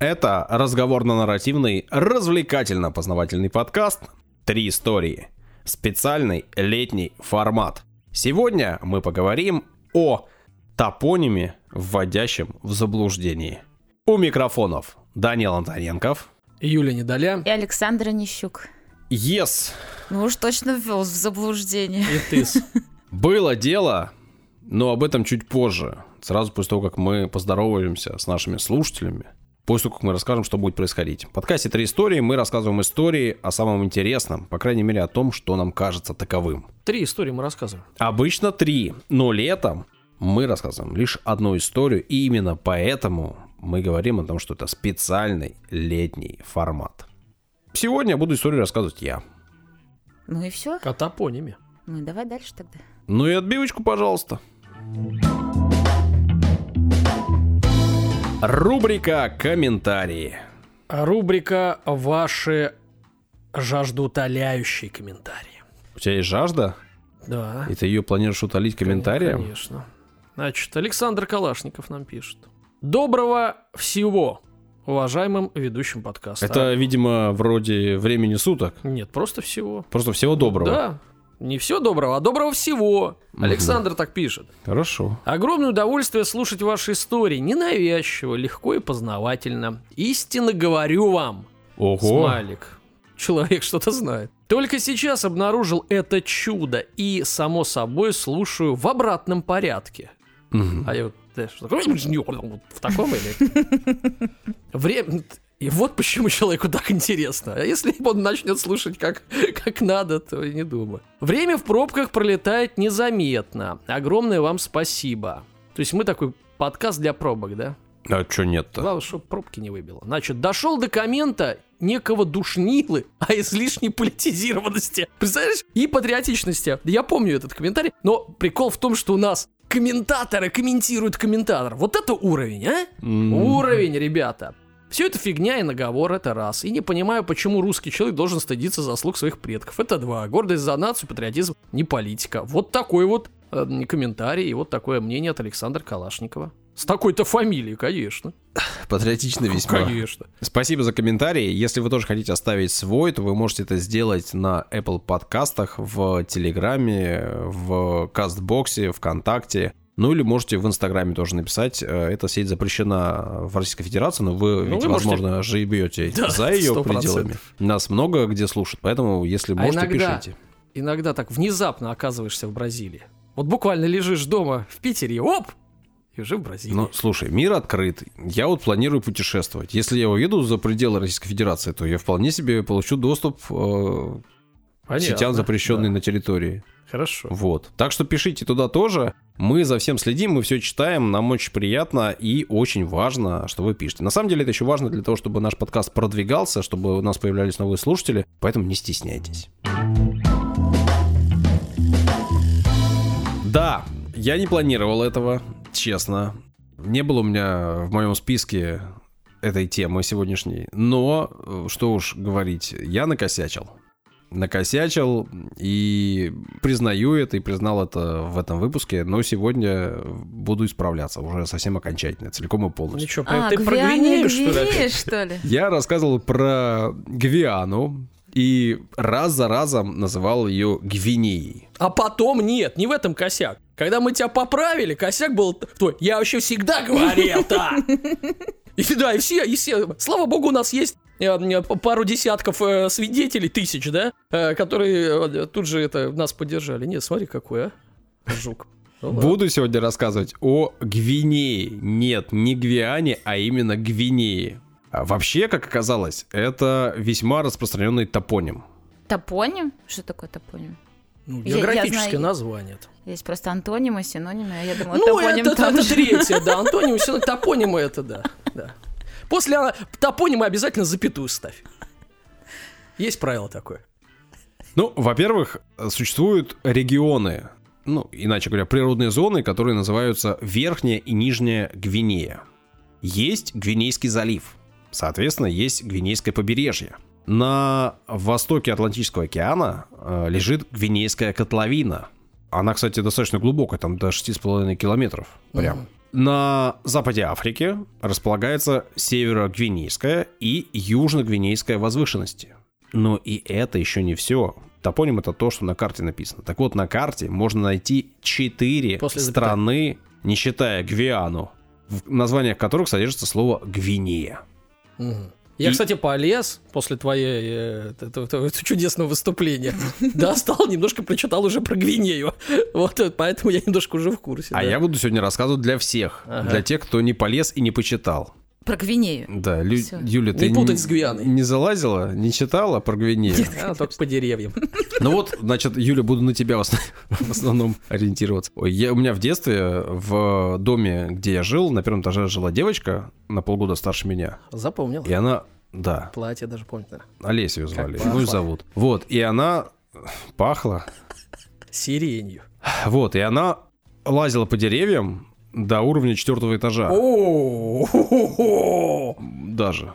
Это разговорно-нарративный, развлекательно-познавательный подкаст «Три истории». Специальный летний формат. Сегодня мы поговорим о топониме, вводящем в заблуждение. У микрофонов Данил Антоненков. Юля Недоля. И Александра Нищук. Yes. Ну уж точно ввел в заблуждение. И тыс. Было дело, но об этом чуть позже. Сразу после того, как мы поздороваемся с нашими слушателями. После того, как мы расскажем, что будет происходить. В подкасте «Три истории» мы рассказываем истории о самом интересном, по крайней мере, о том, что нам кажется таковым. Три истории мы рассказываем. Обычно три, но летом мы рассказываем лишь одну историю, и именно поэтому мы говорим о том, что это специальный летний формат. Сегодня я буду историю рассказывать я. Ну и все. О топониме. Ну и давай дальше тогда. Ну и отбивочку, пожалуйста. Рубрика «Комментарии». Рубрика «Ваши жаждоутоляющие комментарии». У тебя есть жажда? Да. И ты ее планируешь утолить комментарием? Конечно. Значит, Александр Калашников нам пишет. Доброго всего, уважаемым ведущим подкаста. Это, видимо, вроде времени суток. Нет, просто всего. Просто всего доброго. Да. Не все доброго, а доброго всего. Александр так пишет. Хорошо. Огромное удовольствие слушать ваши истории. Ненавязчиво, легко и познавательно. Истинно говорю вам. Ого. Смайлик. Человек что-то знает. Только сейчас обнаружил это чудо и, само собой, слушаю в обратном порядке. Мгм. А я вот, в таком или... Время... И вот почему человеку так интересно. А если он начнет слушать как, как надо, то и не думаю. Время в пробках пролетает незаметно. Огромное вам спасибо. То есть мы такой подкаст для пробок, да? А что нет-то? Главное, чтобы пробки не выбило. Значит, дошел до коммента некого душнилы, а излишней политизированности. Представляешь? И патриотичности. Я помню этот комментарий, но прикол в том, что у нас комментаторы комментируют комментатор. Вот это уровень, а? М. Уровень, ребята. Все это фигня и наговор, это раз. И не понимаю, почему русский человек должен стыдиться заслуг своих предков. Это два. Гордость за нацию, патриотизм, не политика. Вот такой вот э, комментарий и вот такое мнение от Александра Калашникова. С такой-то фамилией, конечно. Патриотично весьма. Конечно. Спасибо за комментарии. Если вы тоже хотите оставить свой, то вы можете это сделать на Apple подкастах, в Телеграме, в Кастбоксе, ВКонтакте. Ну или можете в Инстаграме тоже написать. Э, Эта сеть запрещена в Российской Федерации, но вы, Ну, ведь, вы можете- возможно, живете Да, за ее 100%. пределами. Нас много где слушают, поэтому если А можете, иногда- пишите. Иногда так внезапно оказываешься в Бразилии. Вот буквально лежишь дома в Питере, оп, и уже в Бразилии. Ну, слушай, мир открыт. Я вот планирую путешествовать. Если я уеду за пределы Российской Федерации, то я вполне себе получу доступ э, к сетям, запрещенным да. на территории. Хорошо. Вот. Так что пишите туда тоже. Мы за всем следим, мы все читаем, нам очень приятно и очень важно, что вы пишете. На самом деле это еще важно для того, чтобы наш подкаст продвигался, чтобы у нас появлялись новые слушатели, поэтому не стесняйтесь. Да, я не планировал этого, честно. Не было у меня в моем списке этой темы сегодняшней. Но, э, что уж говорить, я накосячил. Накосячил и признаю это, и признал это в этом выпуске, но сегодня буду исправляться уже совсем окончательно, целиком и полностью. Ничего, А, ты про Гвинею, что ли? Что ли? Я рассказывал про Гвиану и раз за разом называл ее Гвинеей. А потом нет, не в этом косяк. Когда мы тебя поправили, косяк был твой. Я вообще всегда говорил так. И да, и все, и все. Слава богу, у нас есть э, э, пару десятков э, свидетелей, тысяч, да, э, которые э, тут же это нас поддержали. Нет, смотри, какой, а, жук. Ну. Буду сегодня рассказывать о Гвинее. Нет, не Гвиане, а именно Гвинее. А вообще, как оказалось, это весьма распространенный топоним. Топоним? Что такое топоним? Ну, Я- я географическое знаю. название. Есть просто антонимы, синонимы, а я думала, Ну, топоним это, там это же. третье, да, антонимы, все топонимы это, да, да. После а, топонима обязательно запятую ставь. Есть правило такое. Ну, во-первых, существуют регионы, ну, иначе говоря, природные зоны, которые называются Верхняя и Нижняя Гвинея. Есть Гвинейский залив, соответственно, есть Гвинейское побережье. На востоке Атлантического океана э, лежит Гвинейская котловина. Она, кстати, достаточно глубокая, там до 6,5 километров прям. на западе Африки располагается северо-гвинейская и южно-гвинейская возвышенности. Но и это еще не все. Топоним это то, что на карте написано. Так вот, на карте можно найти четыре После страны, не считая Гвиану, в названиях которых содержится слово Гвинея. Мгм. Я, И- кстати, полез после твоей этого- этого чудесного выступления. Достал, немножко прочитал уже про Гвинею. Вот, э, поэтому я немножко уже в курсе. А я буду сегодня рассказывать для всех. Для тех, кто не полез и не почитал. Про Гвинею. Да, Лю- Всё. Юля, ты Не путать с Гвианой. не залазила, не читала про Гвинею? А, только по деревьям. Ну вот, значит, Юля, буду на тебя в основ- в основном ориентироваться. Ой, я, у меня в детстве в доме, где я жил, на первом этаже жила девочка на полгода старше меня. Запомнил. И она, да, Платье даже помню. Олесю ее звали, пахла. ну и зовут. Вот, и она пахла. Сиренью. Вот, и она лазила по деревьям до уровня четвертого этажа. Даже.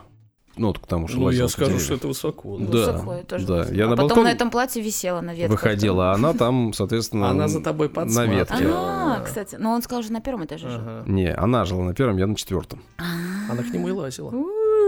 Ну, вот потому что Ну, я скажу, что это высоко. Да, Высоко, да. Я а на потом балкон на этом платье висела на ветках. Выходила, а она там, соответственно, Она за тобой на ветке. А, кстати, ну он сказал же на первом этаже. Ага. Не, она жила на первом, я на четвертом. Она к нему и лазила.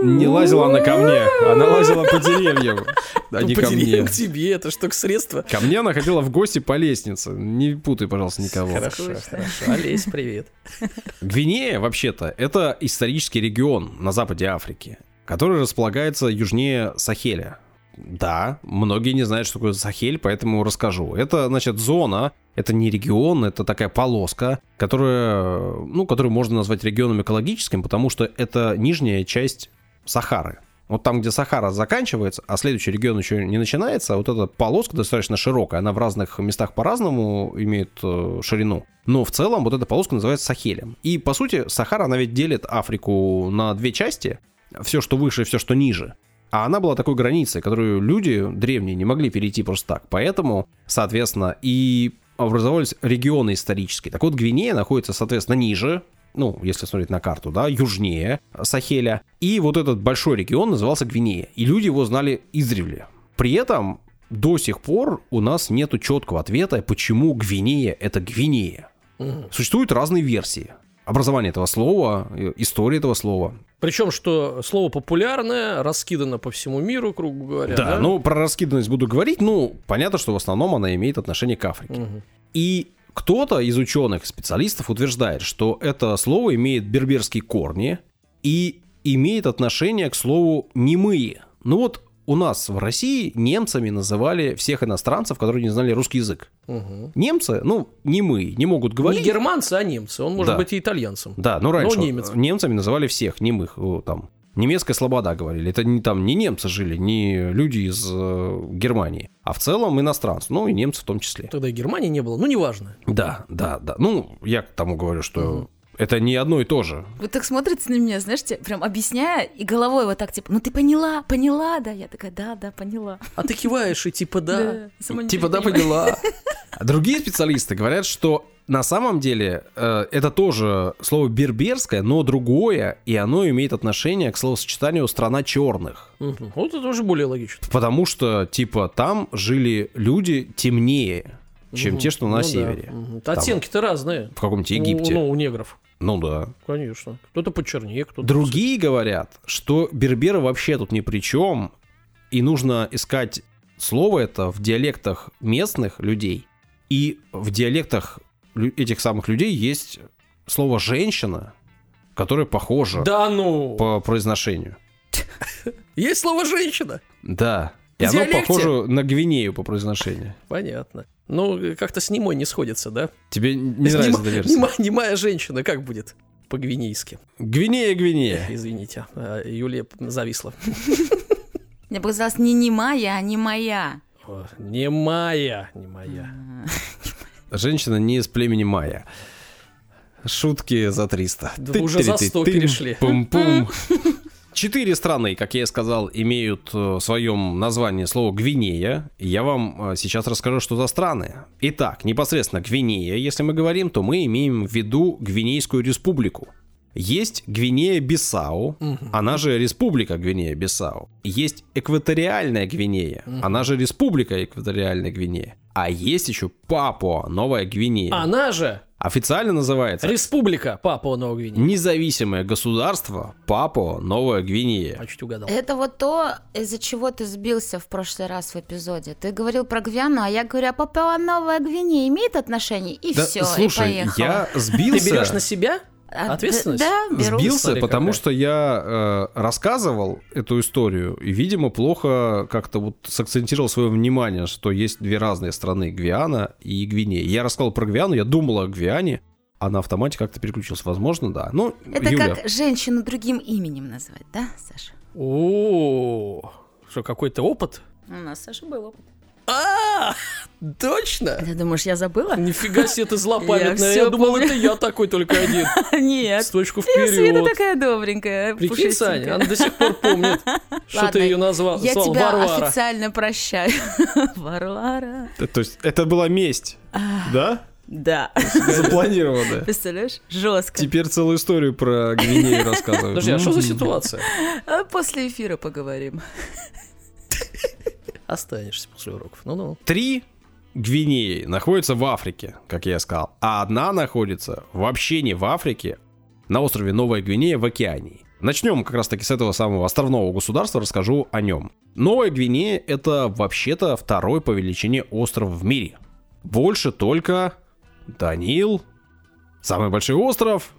Не лазила она ко мне, она лазила по деревьям, а не по ко деревьям мне. к тебе, это что, к средство? Ко мне она ходила в гости по лестнице. Не путай, пожалуйста, никого. Хорошо, хорошо. Олесь, привет. Гвинея, вообще-то, это исторический регион на западе Африки, который располагается южнее Сахеля. Да, многие не знают, что такое Сахель, поэтому расскажу. Это, значит, зона, это не регион, это такая полоска, которая, ну, которую можно назвать регионом экологическим, потому что это нижняя часть Сахары. Вот там, где Сахара заканчивается, а следующий регион еще не начинается, вот эта полоска достаточно широкая, она в разных местах по-разному имеет э, ширину. Но в целом вот эта полоска называется Сахелем. И, по сути, Сахара, она ведь делит Африку на две части. Все, что выше, все, что ниже. А она была такой границей, которую люди древние не могли перейти просто так. Поэтому, соответственно, и образовались регионы исторические. Так вот, Гвинея находится, соответственно, ниже, ну, если смотреть на карту, да, южнее Сахеля. И вот этот большой регион назывался Гвинея. И люди его знали издревле. При этом до сих пор у нас нету четкого ответа, почему Гвинея это Гвинея. Мгм. Существуют разные версии. Образование этого слова, э, история этого слова. Причем, что слово популярное, раскидано по всему миру, грубо говоря. Да, ну про раскиданность буду говорить, ну, понятно, что в основном она имеет отношение к Африке. Мгм. И кто-то из ученых, специалистов утверждает, что это слово имеет берберские корни и имеет отношение к слову «немые». Ну вот у нас в России немцами называли всех иностранцев, которые не знали русский язык. Мгм. Немцы, ну, немые, не могут говорить. Не германцы, а немцы. Он может Да. быть и итальянцем. Да, ну раньше Но немец. немцами называли всех немых, там, немецкая слобода говорили. Это не там не немцы жили, не люди из э, Германии, а в целом иностранцы, ну и немцы в том числе. Тогда и Германии не было. Ну, неважно. Да, да, да. Ну, я к тому говорю, что это не одно и то же. Вот так смотрится на меня, знаешь, прям объясняя, и головой вот так, типа, ну ты поняла, поняла, да? Я такая, да, да, поняла. А ты киваешь и типа да. Типа, да, поняла. А другие специалисты говорят, что на самом деле э, это тоже слово берберское, но другое, и оно имеет отношение к словосочетанию «страна черных». Вот это уже более логично. Потому что, типа, там жили люди темнее, чем Мгм. те, что на Ну да. севере. Там, Оттенки-то разные. в У- Египте. Ну, у негров. Ну да. Конечно. Кто-то почернее, кто-то... Другие говорят, что берберы вообще тут ни при чем, и нужно искать слово это в диалектах местных людей, и в диалектах этих самых людей есть слово «женщина», которое похоже Да ну! по произношению. Есть слово «женщина». Да. И оно диалекте? похоже на Гвинею по произношению. Понятно. Ну, как-то с немой не сходится, да? Тебе не нравится Нема- эта версия? нема- немая женщина, как будет? По-гвинейски. Гвинея, Гвинея. Извините, а, Юлия зависла. Мне показалось, не не моя, а не моя. Не моя, не моя. Женщина не из племени Майя. Шутки за 300. Да уже за 100 Ты-ты-ты-тым, перешли. Пум-пум. Четыре страны, как я и сказал, имеют э, в своем названии слово Гвинея. Я вам э, сейчас расскажу, что за страны. Итак, непосредственно Гвинея, если мы говорим, то мы имеем в виду Гвинейскую республику. Есть Гвинея-Бисау, она же Республика Гвинея-Бисау. Есть Экваториальная Гвинея, она же Республика Экваториальная Гвинея. А есть еще Папуа, Новая Гвинея. Она же Официально называется Республика Папуа Новая Гвинея. Независимое государство Папуа Новая Гвинея. А чуть угадал. Это вот то, из-за чего ты сбился в прошлый раз в эпизоде. Ты говорил про Гвиану, а я говорю, а Папуа Новая Гвинея имеет отношение? И Да, все, слушай, и поехала. я Ты сбился. берешь на себя А, ответственность? Да, беру. Сбился, Смотри, потому какая. что я э, рассказывал эту историю и, видимо, плохо как-то вот сакцентировал свое внимание, что есть две разные страны, Гвиана и Гвинея. Я рассказал про Гвиану, я думал о Гвиане, а на автомате как-то переключился. Возможно, да. Ну, Это Юля, как женщину другим именем назвать, да, Саша? О, что, какой-то опыт? У нас, Саша, был опыт. А, точно? Ты думаешь, я забыла? Нифига себе ты злопамятная. Я Я, думал, помню. это я такой только один. Нет. С точку Я Света вперед. такая добренькая, Прикинь. Саня, она до сих пор помнит, что ты ее назвал. Я тебя Варвара. официально прощаю. Варвара. то есть это была месть, да? Да. Запланированная. Представляешь? Жестко. Теперь целую историю про Гвинею рассказываю. Подожди, а что за ситуация? А После эфира поговорим. Останешься после уроков. Ну-ну. Три Гвинеи находятся в Африке, как я сказал, а одна находится вообще не в Африке, на острове Новая Гвинея в Океании. Начнем как раз таки с этого самого островного государства, расскажу о нем. Новая Гвинея это вообще-то второй по величине остров в мире. Больше только Данил, самый большой остров.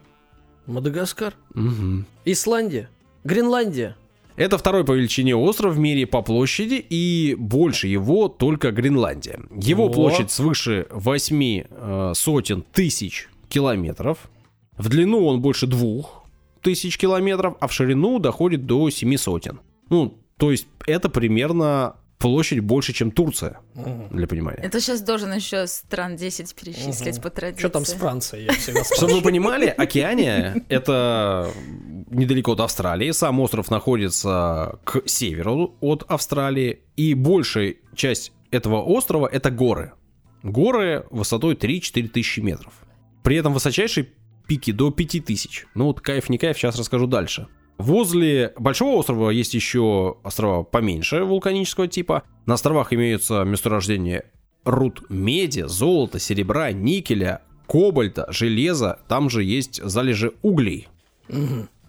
Мадагаскар. Мгм. Исландия. Гренландия. Это второй по величине остров в мире по площади, и больше его только Гренландия. Его О. площадь свыше 8 э, сотен тысяч километров. В длину он больше двух тысяч километров, а в ширину доходит до 7 сотен. Ну, то есть это примерно площадь больше, чем Турция, для понимания. Это сейчас должен еще стран 10 перечислить по традиции. Что там с Францией? Я всегда Чтобы вы понимали, Океания — это недалеко от Австралии. Сам остров находится к северу от Австралии. И большая часть этого острова — это горы. Горы высотой 3-4 тысячи метров. При этом высочайшие пики до 5 тысяч. Ну вот кайф не кайф, сейчас расскажу дальше. Возле Большого острова есть еще острова поменьше вулканического типа. На островах имеются месторождения руд меди, золота, серебра, никеля, кобальта, железа. Там же есть залежи углей.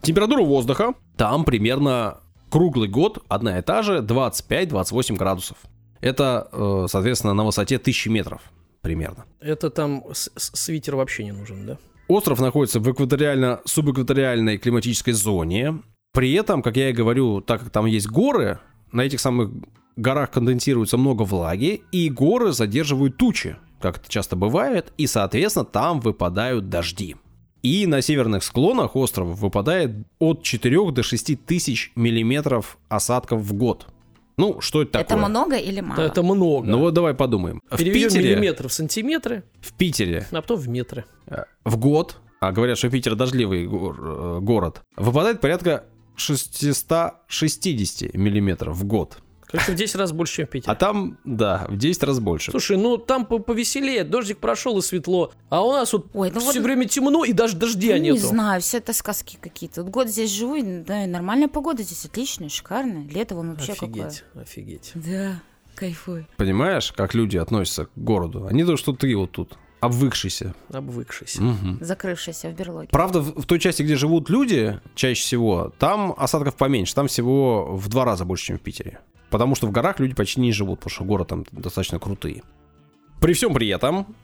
Температура воздуха там примерно круглый год одна и та же 25-28 градусов. Это, э, соответственно, на высоте 1000 метров примерно. Это там свитер вообще не нужен, да? Остров находится в экваториально-субэкваториальной климатической зоне. При этом, как я и говорю, так как там есть горы, на этих самых горах конденсируется много влаги, и горы задерживают тучи, как это часто бывает, и, соответственно, там выпадают дожди. И на северных склонах острова выпадает от 4 до 6 тысяч миллиметров осадков в год. Ну, что это Это такое? много или мало? Это много. Ну вот давай подумаем. В Переведем Питере, миллиметры в сантиметры, в Питере а потом в метры. э, в год, а говорят, что Питер дождливый э, город, выпадает порядка 660 миллиметров в год. Короче, в 10 раз больше, чем в Питере. А там, да, в 10 раз больше. Слушай, ну там по- повеселее, дождик прошел и светло, а у нас вот Ой, ну все вот- время темно и даже дождя Ну, не нету. знаю, все это сказки какие-то. Вот год здесь живу, и, да, и нормальная погода здесь, отличная, шикарная. Лето вон вообще какое. Офигеть, офигеть. Да, кайфую. Понимаешь, как люди относятся к городу? Они то, что ты вот тут, обвыкшийся. Обвыкшийся. Мгм. Закрывшаяся в берлоге. Правда, в, в той части, где живут люди, чаще всего, там осадков поменьше. Там всего в два раза больше, чем в Питере. Потому что в горах люди почти не живут, потому что горы там достаточно крутые. При всем при этом,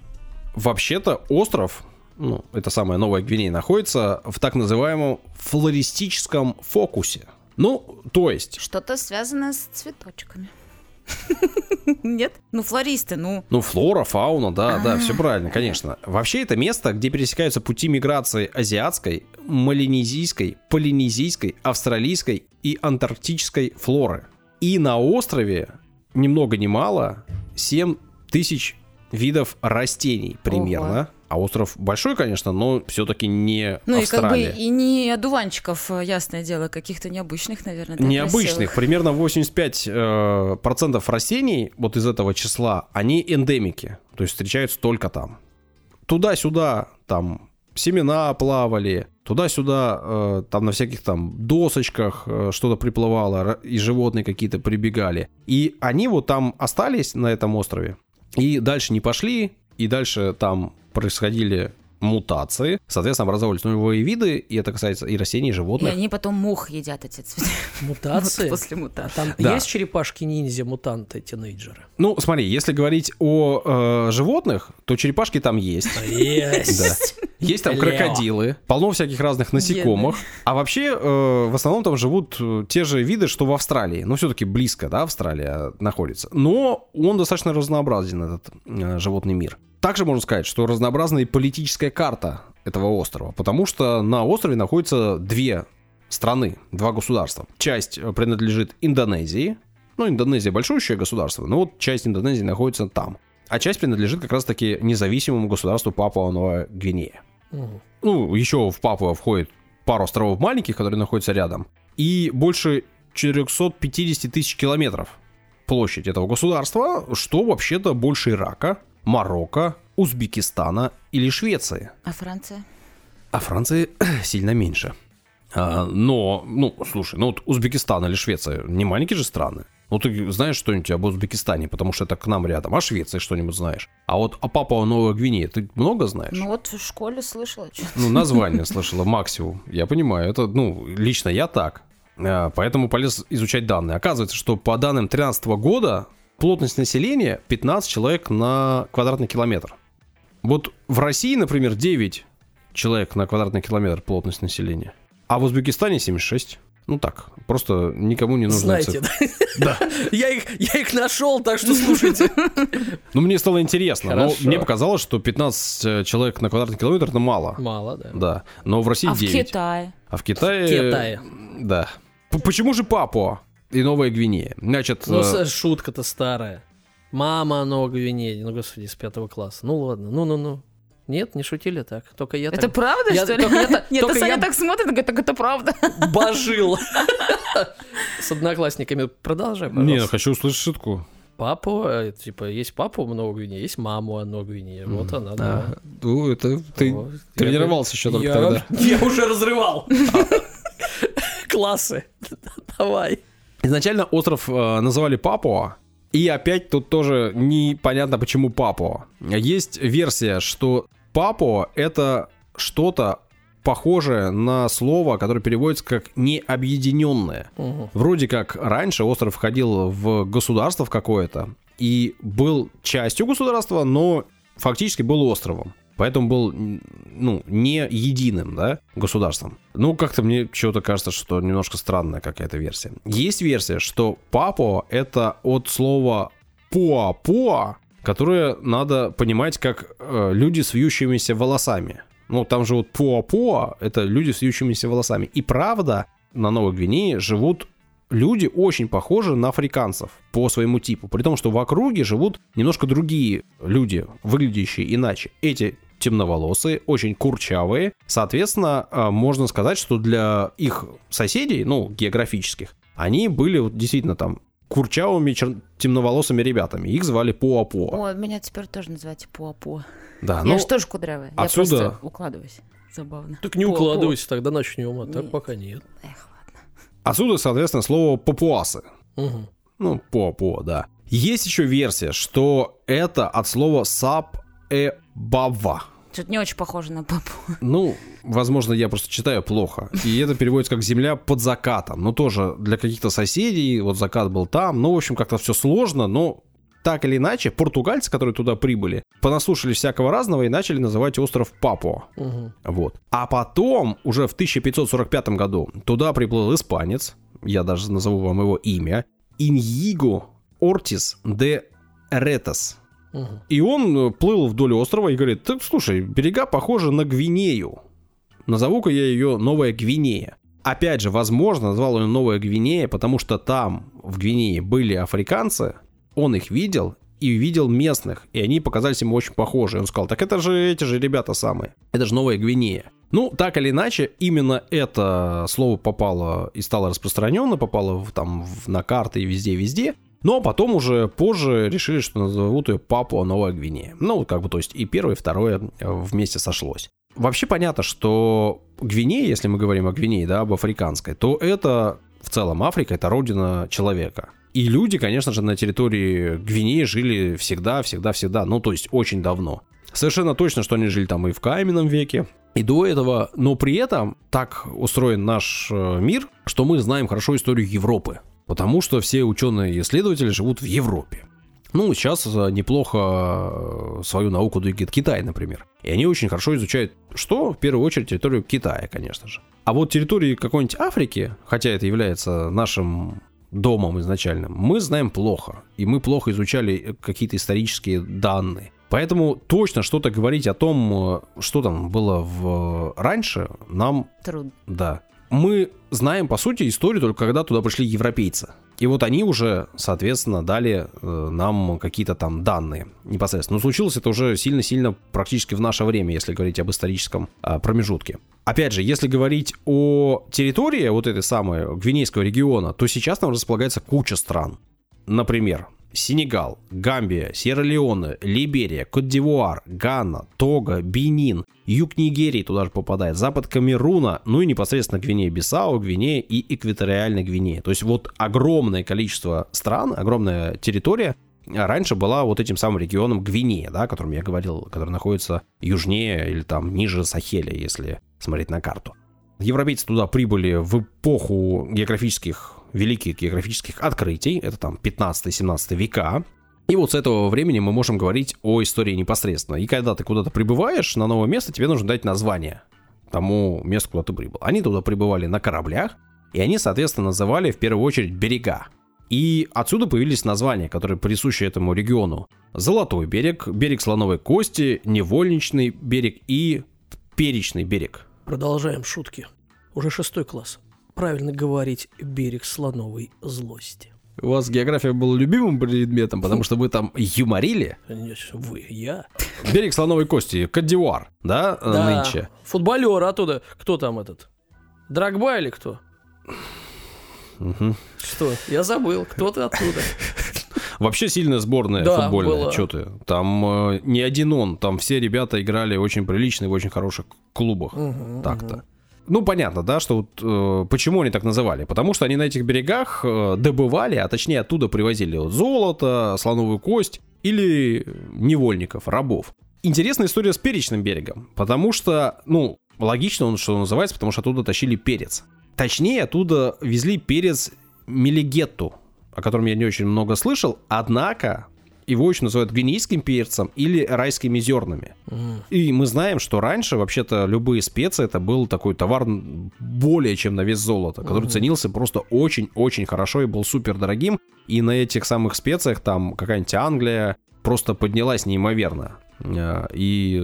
вообще-то остров, ну, это самая Новая Гвинея, находится в так называемом флористическом фокусе. Ну, то есть, Что-то связанное с цветочками. Нет? Ну, флористы, ну. Ну, флора, фауна, да, да, все правильно, конечно. Вообще это место, где пересекаются пути миграции азиатской, малинезийской, полинезийской, австралийской и антарктической флоры. И на острове ни много ни мало 7 тысяч видов растений примерно. А остров большой, конечно, но все-таки не Ну и как бы Австралия. и не одуванчиков, э, ясное дело, каких-то необычных, наверное. Необычных, красивых. примерно 85% э, процентов растений вот из этого числа, они эндемики, то есть встречаются только там. Туда-сюда там семена плавали, туда-сюда э, там на всяких там досочках э, что-то приплывало, и животные какие-то прибегали. И они вот там остались на этом острове, и дальше не пошли, и дальше там происходили мутации, соответственно, образовывались новые виды, и это касается и растений, и И животных. они потом мух едят, эти цветы. Мутации? Вот После А мутации. там Да. есть черепашки-ниндзя, мутанты, тинейджеры? Ну, смотри, если говорить о э, животных, то черепашки там есть. Есть. Есть там Лео. крокодилы, полно всяких разных насекомых. А вообще, э, в основном там живут э, те же виды, что в Австралии. Ну, все-таки близко, да, Австралия находится. Но он достаточно разнообразен, этот э, животный мир. Также можно сказать, что разнообразна и политическая карта этого острова, потому что на острове находятся две страны, два государства. Часть э, принадлежит Индонезии, ну, Индонезия большущее государство, но вот часть Индонезии находится там. А часть принадлежит как раз-таки независимому государству Папуа-Новая Гвинея. Мгм. Ну, еще в Папуа входит пару островов маленьких, которые находятся рядом, и больше 450 тысяч километров площадь этого государства, что вообще-то больше Ирака, Марокко, Узбекистана или Швеции. А Франция? А Франции сильно меньше. А, но, ну, слушай, ну вот Узбекистан или Швеция не маленькие же страны. Ну, ты знаешь что-нибудь об Узбекистане, потому что это к нам рядом. А Швеции что-нибудь знаешь? А вот о Папуа Новая Гвинея ты много знаешь? Ну вот в школе слышала. чё- Ну, название слышала, максимум. Я понимаю, это, ну, лично я так. А, Поэтому полез изучать данные. Оказывается, что по данным 2013 года плотность населения 15 человек на квадратный километр. Вот в России, например, 9 человек на квадратный километр плотность населения. А в Узбекистане 76. Ну так, просто никому не нужно. Знаете, да? Я их, я их нашел, так что слушайте. Ну, мне стало интересно. Но мне показалось, что 15 человек на квадратный километр это мало. Мало, да. Да. Но в России А в 9. Китае? А в Китае... Китае. Да. П- Почему же Папуа и Новая Гвинея? Значит, Ну, э, шутка-то старая. Мама Новой Гвинеи. Ну, господи, с пятого класса. Ну, ладно. Ну-ну-ну. Нет, не шутили так. Только я Это так правда, Я- что ли? только я так- Нет, только Саня я- так смотрит, говорит, так это правда. божил. С одноклассниками. Продолжай, не, ну, хочу услышать шутку. Папу, э, типа, есть папу в Новой Гвинее, есть маму в Новой Гвинее. Вот она, да. А, ну, это ты Вот. тренировался Я- еще только я- тогда. Я уже разрывал. Классы. Давай. Изначально остров э, называли Папуа, и опять тут тоже непонятно, почему Папуа. Есть версия, что Папуа это что-то похожее на слово, которое переводится как необъединенное. Мгм. Вроде как раньше остров входил в государство какое-то и был частью государства, но фактически был островом. Поэтому был, ну, не единым, да, государством. Ну, как-то мне что-то кажется, что немножко странная какая-то версия. Есть версия, что Папуа — это от слова «пуа-пуа», которое надо понимать как э, люди с вьющимися волосами. Ну, там же вот пуа-пуа — это люди с вьющимися волосами. И правда, на Новой Гвинее живут люди очень похожи на африканцев по своему типу. При том, что в округе живут немножко другие люди, выглядящие иначе. Эти темноволосые, очень курчавые. Соответственно, э, можно сказать, что для их соседей, ну, географических, они были вот действительно там курчавыми чер- темноволосыми ребятами. Их звали Пуа-Пуа. Ой, меня теперь тоже называйте Пуа-Пуа. Да, Я ну, же тоже кудрявая. Я отсюда- просто укладываюсь. Забавно. Так не Пуа-пуа. укладывайся, тогда начнем, а так Нет. пока нет. Эх, ладно. отсюда, соответственно, слово папуасы. Мгм. Ну, по-по, да. Есть еще версия, что это от слова сап э бава. Что-то не очень похоже на папу. Ну, возможно, я просто читаю плохо. И это переводится как земля под закатом. Ну, тоже для каких-то соседей, вот закат был там. Ну, в общем, как-то все сложно, но так или иначе, португальцы, которые туда прибыли, понаслушались всякого разного и начали называть остров Папуа. Мгм. Вот. А потом, уже в 1545 году, туда приплыл испанец, я даже назову вам его имя, Иньиго Ортис де Ретас. И он э, плыл вдоль острова и говорит, так слушай, берега похожи на Гвинею. Назову-ка я ее Новая Гвинея. Опять же, возможно, назвал ее Новая Гвинея, потому что там, в Гвинее, были африканцы, он их видел и видел местных, и они показались ему очень похожи. Он сказал, так это же эти же ребята самые, это же Новая Гвинея. Ну, так или иначе, именно это слово попало и стало распространено, попало в, там в- на карты и везде-везде. Но потом уже позже решили, что назовут ее Папуа Новая Гвинея. Ну, как бы, то есть и первое, и второе э, вместе сошлось. Вообще понятно, что Гвинея, если мы говорим о Гвинее, да, об африканской, то это в целом Африка, это родина человека. И люди, конечно же, на территории Гвинеи жили всегда, всегда, всегда, ну, то есть очень давно. Совершенно точно, что они жили там и в каменном веке, и до этого, но при этом так устроен наш э, мир, что мы знаем хорошо историю Европы, потому что все ученые и исследователи живут в Европе. Ну, сейчас э, неплохо э, свою науку двигает Китай, например. И они очень хорошо изучают, что, в первую очередь, территорию Китая, конечно же. А вот территории какой-нибудь Африки, хотя это является нашим домом изначальным, мы знаем плохо. И мы плохо изучали какие-то исторические данные. Поэтому точно что-то говорить о том, э, что там было в раньше, нам Трудно. да. Мы знаем, по сути, историю только когда туда пришли европейцы. И вот они уже, соответственно, дали э, нам какие-то там данные непосредственно. Но случилось это уже сильно-сильно практически в наше время, если говорить об историческом а, промежутке. Опять же, если говорить о территории вот этой самой Гвинейского региона, то сейчас там располагается куча стран. Например, Сенегал, Гамбия, Сьерра-Леоне, Либерия, Кот-д'Ивуар, Ганна, Тога, Бенин, юг Нигерии туда же попадает, запад Камеруна, ну и непосредственно Гвинея-Бисау, Гвинея и Экваториальная Гвинея. То есть вот огромное количество стран, огромная территория, раньше была вот этим самым регионом Гвинея, да, о котором я говорил, который находится южнее или там ниже Сахеля, если смотреть на карту. Европейцы туда прибыли в эпоху географических великих географических открытий, это там 15-17 века, и вот с этого времени мы можем говорить о истории непосредственно. И когда ты куда-то прибываешь на новое место, тебе нужно дать название тому месту, куда ты прибыл. Они туда прибывали на кораблях, и они, соответственно, называли в первую очередь берега. И отсюда появились названия, которые присущи этому региону. Золотой берег, берег слоновой кости, невольничный берег и перечный берег. Продолжаем шутки. Уже шестой класс. Правильно говорить берег слоновой злости. У вас география была любимым предметом, потому что вы там юморили. Нет, Вы, я. Берег слоновой кости, Кадивуар, да, э, Да. нынче? Футболер оттуда. Кто там этот? Драгба или кто? Мгм. Что? Я забыл. Кто-то оттуда. Вообще сильная сборная Да, футбольная, была. что ты. Там э, не один он, там все ребята играли очень прилично и в очень хороших клубах. Мгм, Так-то. Ну, понятно, да, что вот э, почему они так называли. Потому что они на этих берегах э, добывали, а точнее оттуда привозили вот золото, слоновую кость или невольников, рабов. Интересная история с перечным берегом, потому что, ну, логично он, что называется, потому что оттуда тащили перец. Точнее, оттуда везли перец мелигетту, о котором я не очень много слышал, однако его еще называют гвинейским перцем или райскими зернами. Мгм. И мы знаем, что раньше вообще-то любые специи это был такой товар более чем на вес золота, который Мгм. ценился просто очень-очень хорошо и был супер дорогим. И на этих самых специях там какая-нибудь Англия просто поднялась неимоверно. Э, И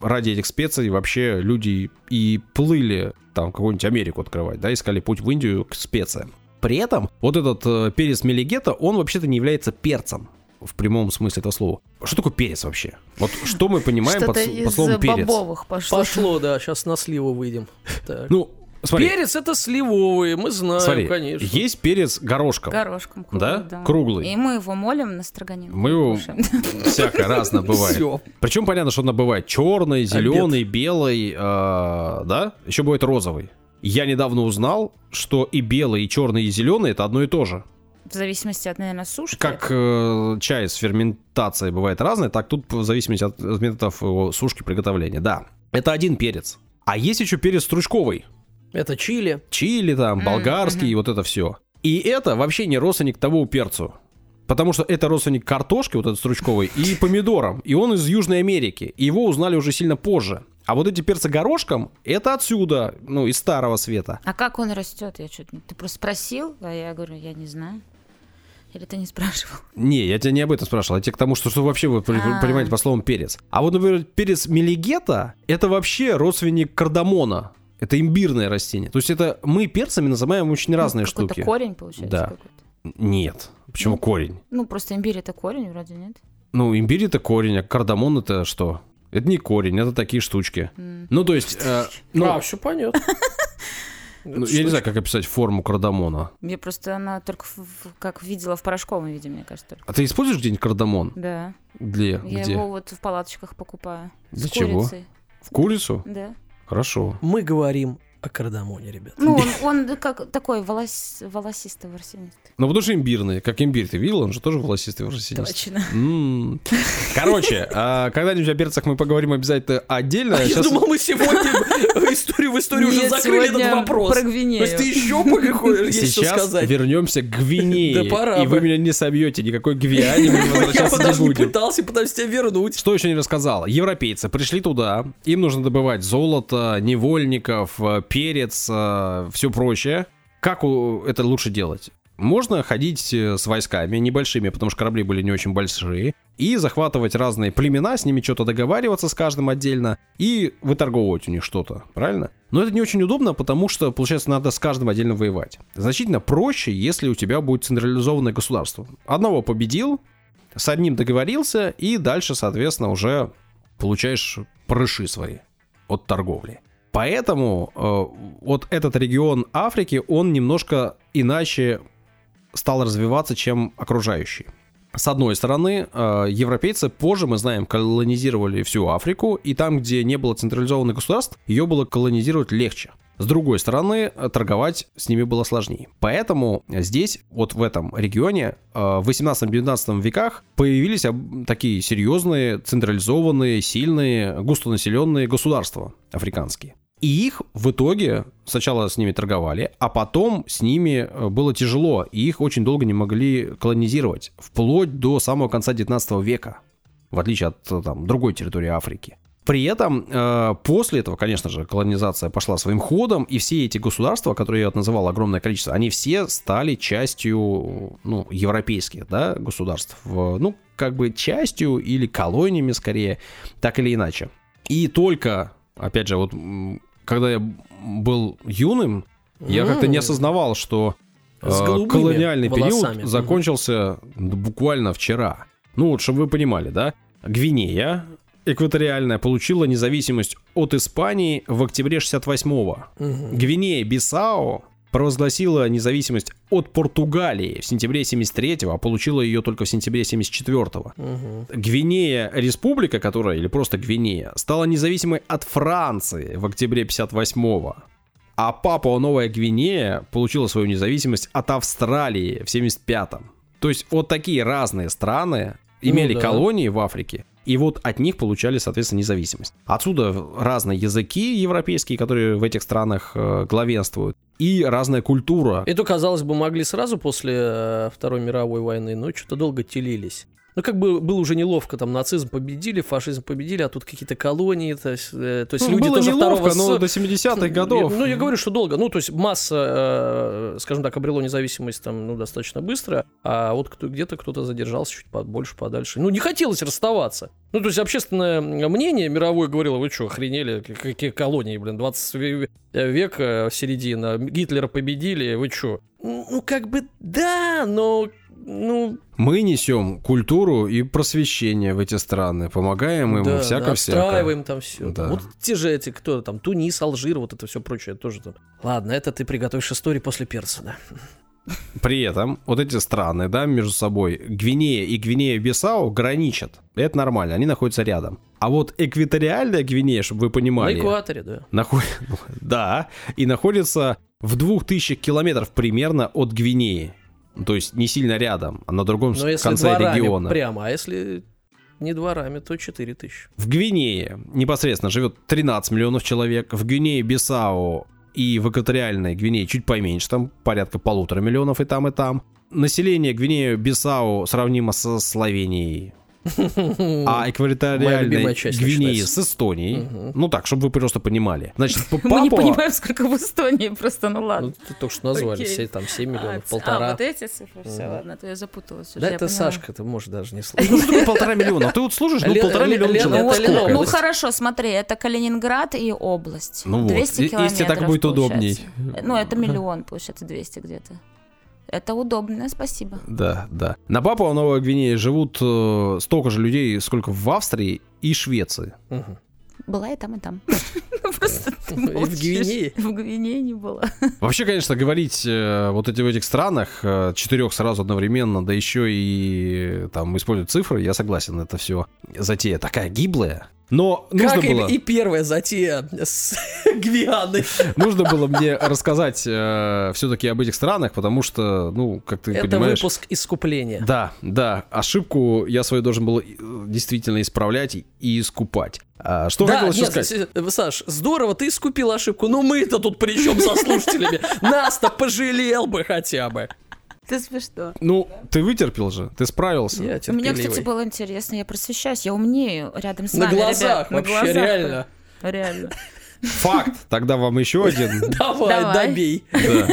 ради этих специй вообще люди и плыли там какую-нибудь Америку открывать, да, искали путь в Индию к специям. При этом вот этот э, перец мелигета, он вообще-то не является перцем в прямом смысле этого слова. Что такое перец вообще? Вот что мы понимаем под, под словом перец? бобовых пошло. Пошло, да, сейчас на сливу выйдем. Так. Ну, смотри, Перец это сливовый, мы знаем, смотри, конечно. есть перец горошком. Горошком Да? круглый, Круглый. И мы его молим на строганину. Мы его кушаем. всякое разное бывает. Причем понятно, что он бывает черный, зеленый, белый, э, да? Еще бывает розовый. Я недавно узнал, что и белый, и черный, и зеленый это одно и то же. В зависимости от, наверное, сушки. Как э, чай с ферментацией бывает разный, так тут в зависимости от методов его сушки приготовления. Да, это один перец. А есть еще перец стручковый. Это чили. Чили там, болгарский, и вот это все. И это вообще не родственник того перцу. Потому что это родственник картошки, вот этот стручковый, и помидорам. И он из Южной Америки. И его узнали уже сильно позже. А вот эти перцы горошком, это отсюда, ну, из Старого Света. А как он растет? Я что-то... Ты просто спросил, а я говорю, я не знаю. Или ты не спрашивал? Не, я тебя не об этом спрашивал, я тебе к тому, что, что вообще вы при- А. понимаете по словам перец. А вот, например, перец мелигета, это вообще родственник кардамона. Это имбирное растение. То есть это мы перцами называем очень разные Ну, штуки. корень, получается, Да. какой-то. Нет. Почему корень? Ну, просто имбирь это корень, вроде нет. Ну, имбирь это корень, а кардамон это что? Это не корень, это такие штучки. Ну, то есть, э, ну, а, все понятно. ну, я не знаю, как описать форму кардамона. Я просто она только в- как видела в порошковом виде, мне кажется, только. А ты используешь где-нибудь кардамон? Да. Где? Я Где? его вот в палаточках покупаю. Для С чего? курицей. В курицу? Да. Хорошо. Мы говорим О кардамоне, ребят. Ну, он, он как такой волос, волосистый ворсинист. Ну, потому что имбирный. Как имбирь ты видел, он же тоже волосистый ворсинист. Точно. Короче, а, когда-нибудь о перцах мы поговорим обязательно отдельно. А я думал, мы сегодня историю в историю уже закрыли этот вопрос. про То Гвинею. есть ты еще пока есть что Сейчас сказать? вернемся к Гвинее. Да пора и вы меня не собьете, никакой Гвиане мы Я возвращаться бы не будем. пытался, пытаюсь тебя вернуть. Что еще не рассказал? Европейцы пришли туда, им нужно добывать золото, невольников, э, перец, все прочее. Как это лучше делать? Можно ходить э, с войсками небольшими, потому что корабли были не очень большие, и захватывать разные племена, с ними что-то договариваться с каждым отдельно и выторговывать у них что-то, правильно? Но это не очень удобно, потому что, получается, надо с каждым отдельно воевать. Значительно проще, если у тебя будет централизованное государство. Одного победил, с одним договорился, и дальше, соответственно, уже получаешь прыши свои от торговли. Поэтому э, вот этот регион Африки, он немножко иначе стал развиваться, чем окружающий. С одной стороны, э, европейцы позже, мы знаем, колонизировали всю Африку, и там, где не было централизованных государств, ее было колонизировать легче. С другой стороны, э, торговать с ними было сложнее. Поэтому здесь, вот в этом регионе, э, в 18-19 веках появились такие серьезные, централизованные, сильные, густонаселенные государства африканские. И их в итоге сначала с ними торговали, а потом с ними э, было тяжело, и их очень долго не могли колонизировать, вплоть до самого конца 19 века, в отличие от там, другой территории Африки. При этом э, после этого, конечно же, колонизация пошла своим ходом, и все эти государства, которые я называл огромное количество, они все стали частью ну, европейских да, государств. Ну, как бы частью или колониями скорее, так или иначе. И только, опять же, вот когда я был юным, я как-то не осознавал, что э, колониальный волосами. период закончился буквально вчера. Ну вот, чтобы вы понимали, да? Гвинея экваториальная получила независимость от Испании в октябре 68-го. Мгм. Гвинея-Бисао провозгласила независимость от Португалии в сентябре 73-го, а получила ее только в сентябре 74-го. Мгм. Гвинея Республика, которая, или просто Гвинея, стала независимой от Франции в октябре 58-го. А Папуа Новая Гвинея получила свою независимость от Австралии в 75-м. То есть вот такие разные страны имели да. колонии в Африке, и вот от них получали, соответственно, независимость. Отсюда разные языки европейские, которые в этих странах э, главенствуют, и разная культура. Эту, казалось бы, могли сразу после э, Второй мировой войны, но что-то долго телились. Ну, как бы было уже неловко, там нацизм победили, фашизм победили, а тут какие-то колонии, то есть, э, то есть Ну, люди было тоже неловко, второго... но до 70-х годов. Ну, я говорю, что долго. Ну, то есть масса, э, скажем так, обрело независимость там, ну, достаточно быстро, а вот кто, где-то кто-то задержался чуть побольше, подальше. Ну, не хотелось расставаться. Ну, то есть общественное мнение мировое говорило, вы что, охренели, какие колонии, блин, 20 ве- век, э, середина, Гитлера победили, вы что? Ну, как бы да, но, ну, Мы несем культуру и просвещение в эти страны, помогаем им да, всяко да, отстраиваем там все. Да. Вот те же эти, кто там, Тунис, Алжир, вот это все прочее тоже там. Ладно, это ты приготовишь историю после перца, да. При этом вот эти страны, да, между собой, Гвинея и Гвинея-Бисау граничат. Это нормально, они находятся рядом. А вот экваториальная Гвинея, чтобы вы На понимали, экваторе, да. наход- да, и находится в двух тысячах километров примерно от Гвинеи. То есть не сильно рядом, а на другом Но если конце дворами региона. прямо, а если не дворами, то 4 тысячи. В Гвинее непосредственно живет 13 миллионов человек, в Гвинее-Бисау и в экваториальной Гвинее чуть поменьше, там порядка полутора миллионов и там, и там. Население Гвинеи-Бисау сравнимо со Словенией, а экваториальной Гвинеи начинается. с Эстонией. Ну так, чтобы вы просто понимали. Значит, Мы не понимаем, сколько в Эстонии, просто, ну Ну, ладно. ты только что назвали, все, там 7 А, миллионов, ц- полтора. А, вот эти цифры, все, ладно, то я запуталась. да это. Сашка, ты можешь даже не слышать. Ну что такое полтора миллиона? Ты вот слушаешь, ну полтора миллиона человек. Ну хорошо, смотри, это Калининград и область. Ну вот, 200 и- километров. если так будет удобней. Ну, это миллион, получается, 200 где-то. Это удобно, спасибо. Да, да. На Папуа Новой Гвинее живут э, столько же людей, сколько в Австрии и Швеции. Мгм. Была и там, и там. Просто ты в. Гвинее? В Гвинее не было. Вообще, конечно, говорить э, вот эти в этих странах э, четырех сразу одновременно, да еще и там использовать цифры, я согласен, это все затея такая гиблая. Но нужно Как было, и первая затея с Гвианой. нужно было мне рассказать все-таки об этих странах, потому что, ну, как ты Это понимаешь... выпуск искупления. Да, да, ошибку я свою должен был э, действительно исправлять и- искупать. А, что да, хотел еще нет, сказать? с- Саш, здорово, ты искупил ошибку, но мы-то тут при чем со слушателями? Нас-то пожалел бы хотя бы. Ты смешно. Ну, ты вытерпел же, ты справился. Я Мне, кстати, терпеливый. было интересно, я просвещаюсь, я умнею рядом с На вами, глазах, ребят, на вообще, глазах. реально. Реально. Факт. Тогда вам еще один. Давай, Давай. добей. Да.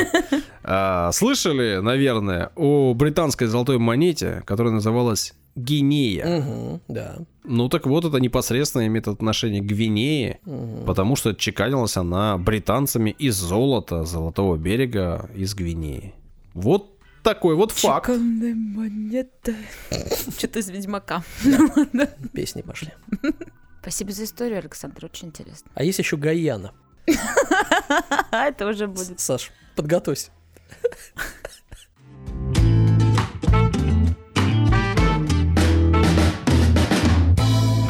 А, Слышали, наверное, о британской золотой монете, которая называлась Гинея. Мгм, Да. Ну так вот, это непосредственно имеет отношение к Гвинее, потому что чеканилась она британцами из золота Золотого берега из Гвинеи. Вот такой вот факт. Чеканная монета. Что-то из Ведьмака. Песни пошли. Спасибо за историю, Александр, очень интересно. А есть еще Гаяна. Это уже будет. Саш, подготовься.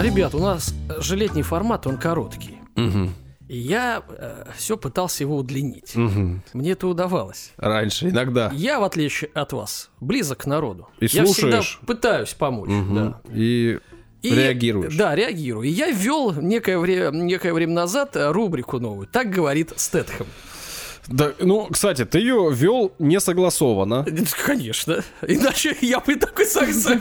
Ребят, у нас же летний формат, он короткий. Мгм, И я все пытался его удлинить. мгм. Мне это удавалось. Раньше, иногда. Я, в отличие от вас, близок к народу. И я всегда слушаешь. пытаюсь помочь. Мгм. Да. И И- реагируешь. Да, реагирую. И я ввел некое, вре- некое время назад э, рубрику новую. Так говорит Стэтхэм. Да, ну, кстати, ты ее вел не согласованно. Конечно. Иначе я бы такой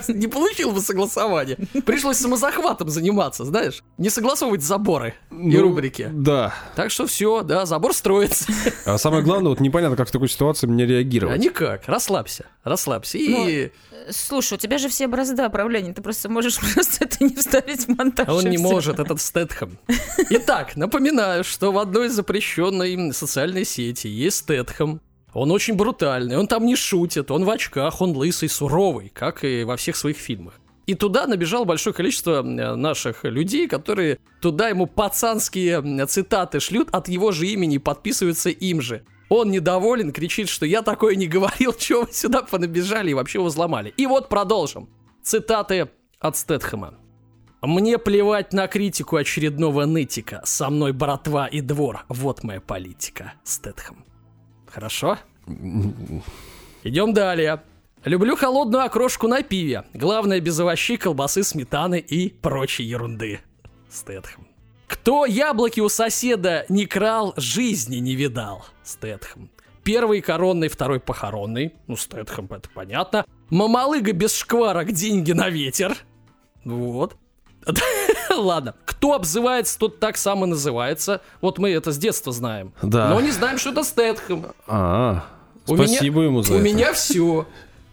не получил бы согласование. Пришлось самозахватом заниматься, знаешь. Не согласовывать заборы и Ну, рубрики. Да. Так что все, да, забор строится. А самое главное, вот непонятно, как в такой ситуации мне А реагировать. никак. Расслабься. Расслабься. Ну, И Слушай, у тебя же все бразда правления, ты просто можешь просто это не вставить в монтаж. он и не всё. может, этот Стэтхэм. Итак, напоминаю, что в одной запрещенной социальной сети есть Стэтхэм. Он очень брутальный, он там не шутит, он в очках, он лысый, суровый, как и во всех своих фильмах. И туда набежало большое количество э, наших людей, которые туда ему пацанские м, цитаты шлют от его же имени и подписываются им же. Он недоволен, кричит, что я такое не говорил, чего вы сюда понабежали и вообще его взломали. И вот продолжим. Цитаты от Стэтхэма. Мне плевать на критику очередного нытика. Со мной братва и двор. Вот моя политика. Стэтхэм. Хорошо? Идем далее. Люблю холодную окрошку на пиве. Главное без овощей, колбасы, сметаны и прочей ерунды. Стэтхэм. Кто яблоки у соседа не крал, жизни не видал. Стэтхэм. Первый коронный, второй похоронный. Ну, Стэтхэм, это понятно. Мамалыга без шкварок, деньги на ветер. Вот. Ладно. Кто обзывается, тот так само называется. Вот мы это с детства знаем. Да. Но не знаем, что это Стэтхэм. А, У спасибо меня- ему за У это. меня все.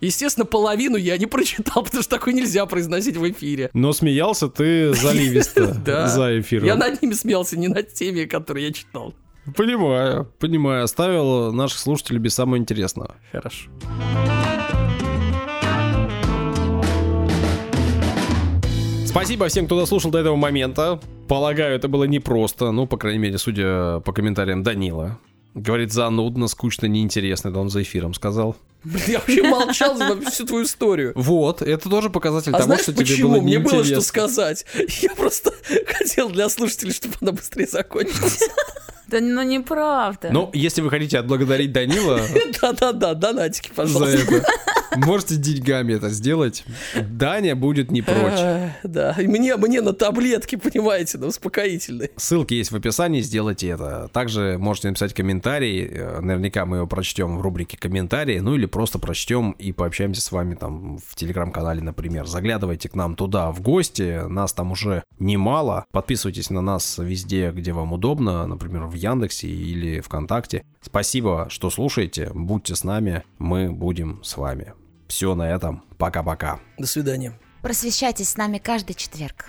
Естественно, половину я не прочитал, потому что такое нельзя произносить в эфире. Но смеялся ты заливисто за эфиром. Я над ними смеялся, не над теми, которые я читал. Понимаю, понимаю. Оставил наших слушателей без самого интересного. Хорошо. Спасибо всем, кто дослушал до этого момента. Полагаю, это было непросто. Ну, по крайней мере, судя по комментариям Данила. Говорит, занудно, скучно, неинтересно. Это он за эфиром сказал. Блин, я вообще молчал за всю твою историю. Вот, это тоже показатель А того, знаешь что тебе почему? было Мне было что сказать. Я просто хотел для слушателей, чтобы она быстрее закончилась. Да ну неправда. Ну, если вы хотите отблагодарить Данила Да-да-да, донатики, пожалуйста. Можете деньгами это сделать. Даня будет не прочь. А, Да, и мне, мне на таблетки, понимаете, на успокоительные. Ссылки есть в описании, сделайте это. Также можете написать комментарий, э, наверняка мы его прочтем в рубрике комментарии, ну или просто прочтем и пообщаемся с вами там в телеграм-канале, например. Заглядывайте к нам туда в гости, нас там уже немало. Подписывайтесь на нас везде, где вам удобно, например, в Яндексе или ВКонтакте. Спасибо, что слушаете, будьте с нами, мы будем с вами. Все на этом, пока-пока. До свидания. Просвещайтесь с нами каждый четверг.